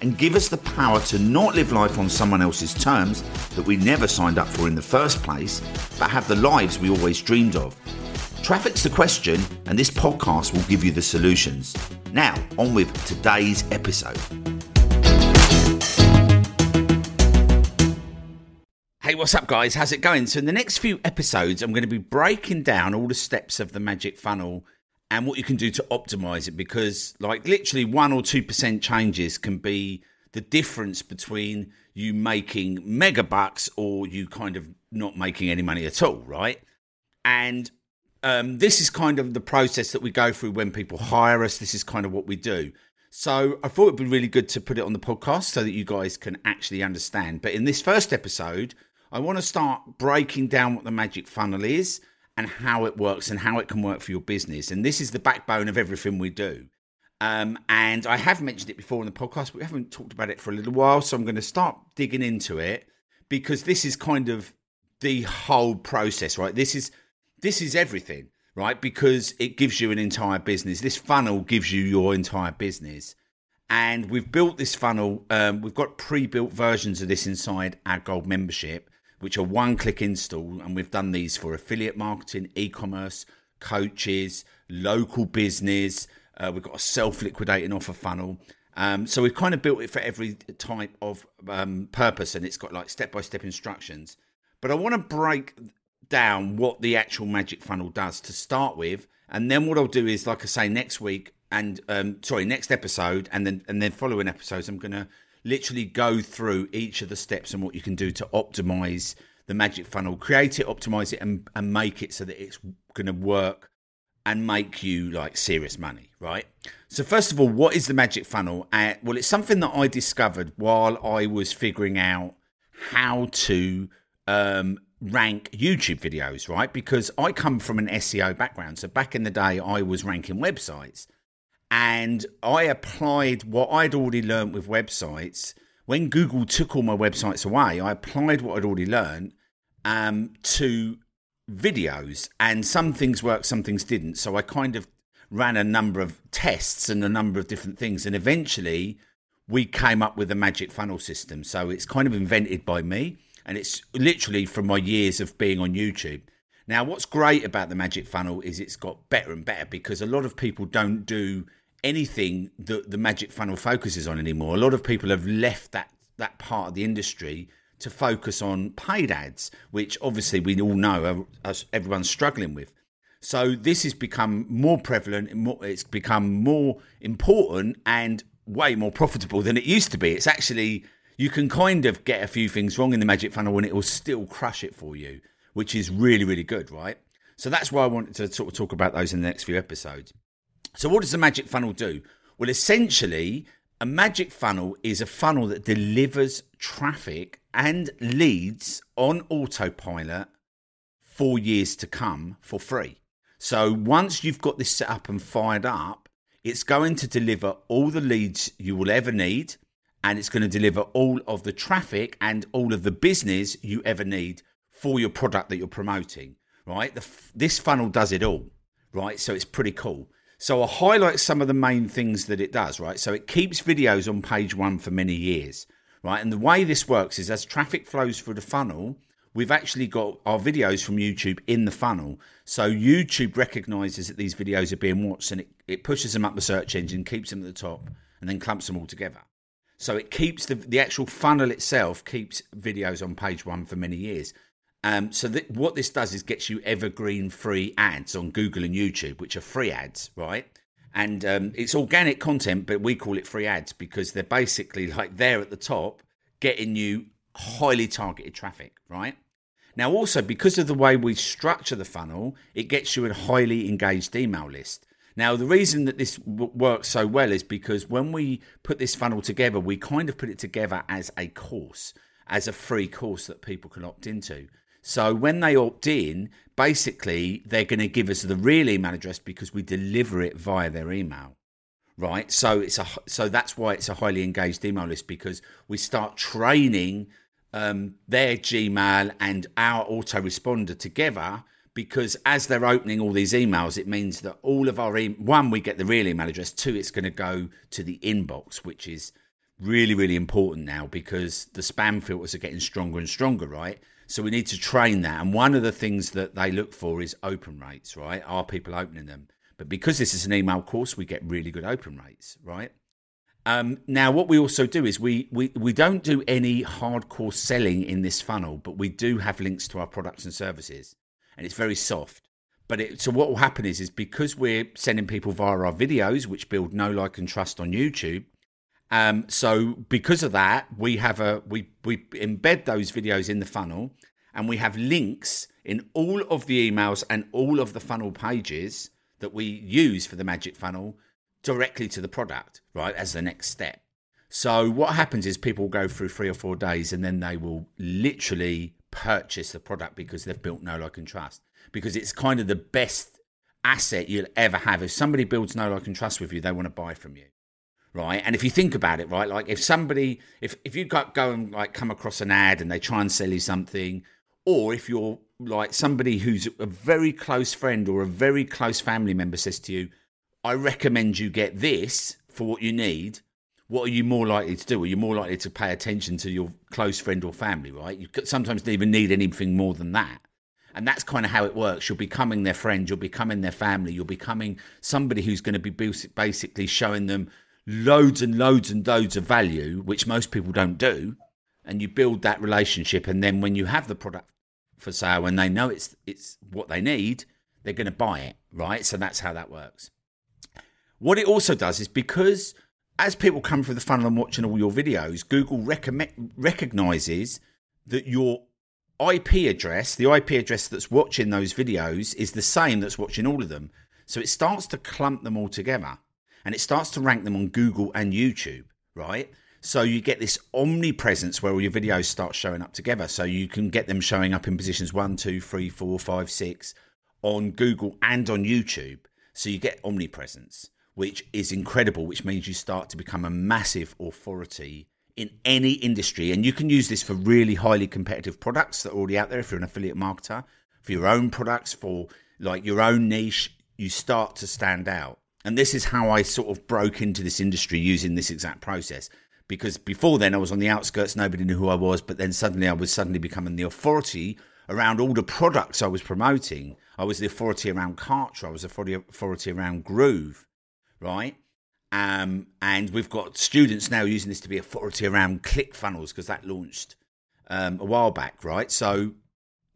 and give us the power to not live life on someone else's terms that we never signed up for in the first place, but have the lives we always dreamed of. Traffic's the question, and this podcast will give you the solutions. Now, on with today's episode. Hey, what's up, guys? How's it going? So, in the next few episodes, I'm going to be breaking down all the steps of the magic funnel and what you can do to optimize it because, like, literally one or 2% changes can be the difference between you making mega bucks or you kind of not making any money at all, right? And um, this is kind of the process that we go through when people hire us. This is kind of what we do. So I thought it'd be really good to put it on the podcast so that you guys can actually understand. But in this first episode, I want to start breaking down what the magic funnel is and how it works and how it can work for your business. And this is the backbone of everything we do. Um, and I have mentioned it before in the podcast, but we haven't talked about it for a little while. So I'm going to start digging into it because this is kind of the whole process, right? This is this is everything, right? Because it gives you an entire business. This funnel gives you your entire business. And we've built this funnel. Um, we've got pre-built versions of this inside our gold membership which are one click install. And we've done these for affiliate marketing, e commerce, coaches, local business. Uh, we've got a self liquidating offer funnel. Um, so we've kind of built it for every type of um, purpose and it's got like step by step instructions. But I want to break down what the actual magic funnel does to start with. And then what I'll do is, like I say, next week and um, sorry, next episode, and then and then following episodes, I'm going to literally go through each of the steps and what you can do to optimize the magic funnel, create it, optimize it, and, and make it so that it's going to work and make you like serious money, right? So, first of all, what is the magic funnel? Uh, well, it's something that I discovered while I was figuring out how to um, rank YouTube videos, right? Because I come from an SEO background. So, back in the day, I was ranking websites and I applied what I'd already learned with websites. When Google took all my websites away, I applied what I'd already learned um, to videos, and some things worked, some things didn't. So I kind of ran a number of tests and a number of different things, and eventually we came up with a magic funnel system. So it's kind of invented by me, and it's literally from my years of being on YouTube. Now, what's great about the Magic Funnel is it's got better and better because a lot of people don't do anything that the Magic Funnel focuses on anymore. A lot of people have left that that part of the industry to focus on paid ads, which obviously we all know everyone's struggling with. So this has become more prevalent. It's become more important and way more profitable than it used to be. It's actually you can kind of get a few things wrong in the Magic Funnel and it will still crush it for you which is really, really good, right? So that's why I wanted to sort of talk about those in the next few episodes. So, what does a magic funnel do? Well, essentially, a magic funnel is a funnel that delivers traffic and leads on autopilot for years to come for free. So, once you've got this set up and fired up, it's going to deliver all the leads you will ever need, and it's going to deliver all of the traffic and all of the business you ever need for your product that you're promoting, right? The, this funnel does it all, right? So it's pretty cool. So I'll highlight some of the main things that it does, right? So it keeps videos on page one for many years, right? And the way this works is as traffic flows through the funnel, we've actually got our videos from YouTube in the funnel. So YouTube recognizes that these videos are being watched and it, it pushes them up the search engine, keeps them at the top, and then clumps them all together. So it keeps the, the actual funnel itself keeps videos on page one for many years. Um, so that, what this does is gets you evergreen free ads on Google and YouTube, which are free ads, right? And um, it's organic content, but we call it free ads because they're basically like there at the top, getting you highly targeted traffic, right? Now, also because of the way we structure the funnel, it gets you a highly engaged email list. Now, the reason that this w- works so well is because when we put this funnel together, we kind of put it together as a course, as a free course that people can opt into. So when they opt in, basically they're going to give us the real email address because we deliver it via their email. Right? So it's a so that's why it's a highly engaged email list because we start training um, their Gmail and our autoresponder together because as they're opening all these emails, it means that all of our e- one we get the real email address. Two, it's going to go to the inbox, which is really really important now because the spam filters are getting stronger and stronger, right? So we need to train that. And one of the things that they look for is open rates, right? Are people opening them? But because this is an email course, we get really good open rates, right? Um, now, what we also do is we, we we don't do any hardcore selling in this funnel, but we do have links to our products and services and it's very soft. But it, so what will happen is, is because we're sending people via our videos, which build know, like, and trust on YouTube. Um, so because of that, we have a we we embed those videos in the funnel, and we have links in all of the emails and all of the funnel pages that we use for the magic funnel directly to the product, right? As the next step. So what happens is people go through three or four days and then they will literally purchase the product because they've built know like and trust because it's kind of the best asset you'll ever have if somebody builds know like and trust with you they want to buy from you right and if you think about it right like if somebody if if you got go and like come across an ad and they try and sell you something or if you're like somebody who's a very close friend or a very close family member says to you i recommend you get this for what you need what are you more likely to do? Are you more likely to pay attention to your close friend or family, right? You sometimes don't even need anything more than that. And that's kind of how it works. You're becoming their friend, you're becoming their family, you're becoming somebody who's going to be basically showing them loads and loads and loads of value, which most people don't do. And you build that relationship. And then when you have the product for sale and they know it's, it's what they need, they're going to buy it, right? So that's how that works. What it also does is because as people come through the funnel and watching all your videos, Google recognizes that your IP address, the IP address that's watching those videos, is the same that's watching all of them. So it starts to clump them all together and it starts to rank them on Google and YouTube, right? So you get this omnipresence where all your videos start showing up together. So you can get them showing up in positions one, two, three, four, five, six on Google and on YouTube. So you get omnipresence which is incredible, which means you start to become a massive authority in any industry. And you can use this for really highly competitive products that are already out there. If you're an affiliate marketer, for your own products, for like your own niche, you start to stand out. And this is how I sort of broke into this industry using this exact process. Because before then, I was on the outskirts, nobody knew who I was. But then suddenly, I was suddenly becoming the authority around all the products I was promoting. I was the authority around Kartra, I was the authority around Groove right? Um, and we've got students now using this to be authority around ClickFunnels because that launched um, a while back, right? So,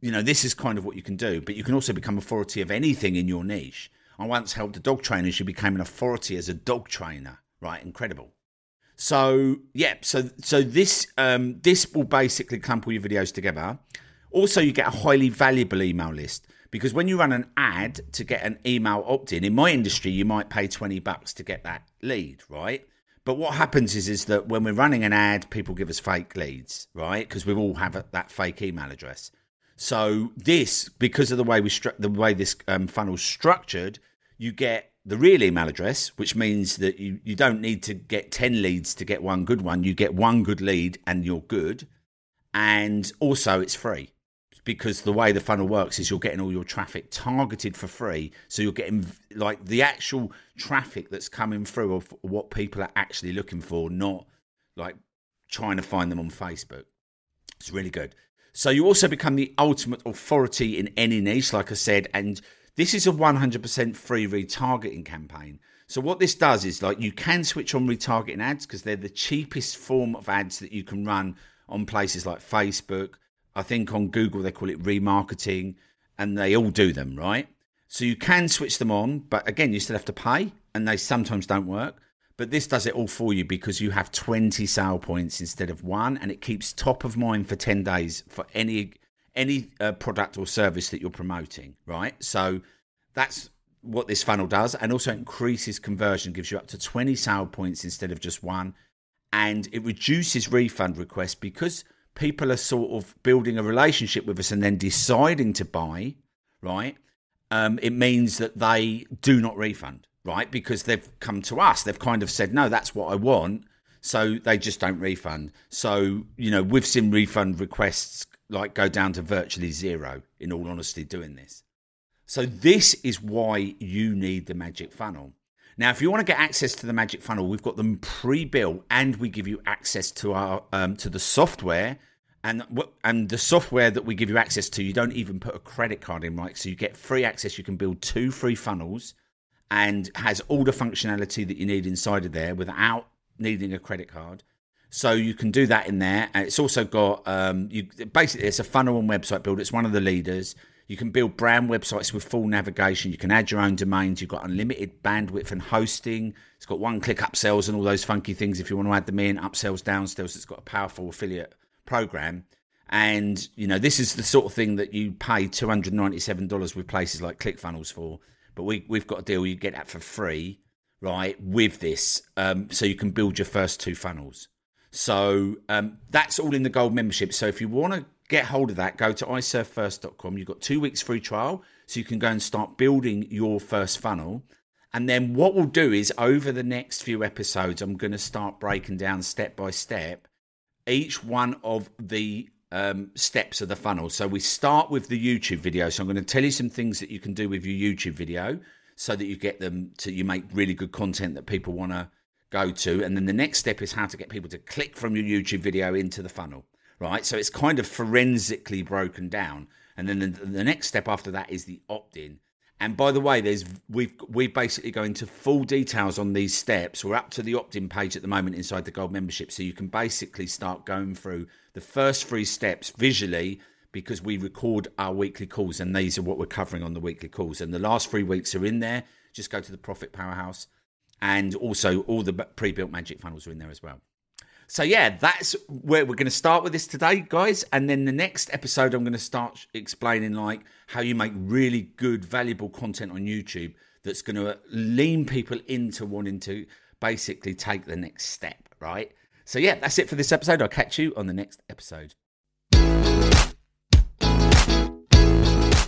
you know, this is kind of what you can do, but you can also become authority of anything in your niche. I once helped a dog trainer; she became an authority as a dog trainer, right? Incredible. So, yeah, so so this um, this will basically clump all your videos together. Also, you get a highly valuable email list. Because when you run an ad to get an email opt in, in my industry, you might pay 20 bucks to get that lead, right? But what happens is, is that when we're running an ad, people give us fake leads, right? Because we all have that fake email address. So this, because of the way we stru- the way this um, funnel's structured, you get the real email address, which means that you, you don't need to get 10 leads to get one good one. You get one good lead and you're good. And also, it's free because the way the funnel works is you're getting all your traffic targeted for free. So you're getting like the actual traffic that's coming through of what people are actually looking for, not like trying to find them on Facebook. It's really good. So you also become the ultimate authority in any niche, like I said, and this is a 100% free retargeting campaign. So what this does is like you can switch on retargeting ads because they're the cheapest form of ads that you can run on places like Facebook, I think on Google they call it remarketing, and they all do them, right? So you can switch them on, but again, you still have to pay, and they sometimes don't work. But this does it all for you because you have 20 sale points instead of one, and it keeps top of mind for 10 days for any any uh, product or service that you're promoting, right? So that's what this funnel does and also increases conversion, gives you up to 20 sale points instead of just one. And it reduces refund requests because people are sort of building a relationship with us and then deciding to buy, right? Um, it means that they do not refund, right? Because they've come to us. They've kind of said, no, that's what I want. So they just don't refund. So, you know, we've seen refund requests like go down to virtually zero, in all honesty, doing this. So this is why you need the magic funnel. Now, if you want to get access to the magic funnel, we've got them pre-built, and we give you access to our um, to the software, and and the software that we give you access to, you don't even put a credit card in, right? So you get free access. You can build two free funnels, and has all the functionality that you need inside of there without needing a credit card. So you can do that in there, and it's also got um, you basically it's a funnel and website builder. It's one of the leaders. You can build brand websites with full navigation. You can add your own domains. You've got unlimited bandwidth and hosting. It's got one click upsells and all those funky things if you want to add them in, upsells, downsells. It's got a powerful affiliate program. And, you know, this is the sort of thing that you pay $297 with places like ClickFunnels for. But we, we've got a deal you get that for free, right, with this. Um, so you can build your first two funnels. So um, that's all in the gold membership. So if you want to get hold of that. Go to iServeFirst.com. You've got two weeks free trial, so you can go and start building your first funnel. And then what we'll do is over the next few episodes, I'm going to start breaking down step by step each one of the um, steps of the funnel. So we start with the YouTube video. So I'm going to tell you some things that you can do with your YouTube video so that you get them to you make really good content that people want to go to. And then the next step is how to get people to click from your YouTube video into the funnel right? So it's kind of forensically broken down. And then the, the next step after that is the opt in. And by the way, there's we've we basically go into full details on these steps. We're up to the opt-in page at the moment inside the gold membership, so you can basically start going through the first three steps visually because we record our weekly calls, and these are what we're covering on the weekly calls. And the last three weeks are in there. Just go to the Profit Powerhouse, and also all the pre-built magic funnels are in there as well. So yeah, that's where we're going to start with this today, guys. And then the next episode, I'm going to start explaining like how you make really good, valuable content on YouTube that's going to lean people into wanting to basically take the next step, right? So yeah, that's it for this episode. I'll catch you on the next episode.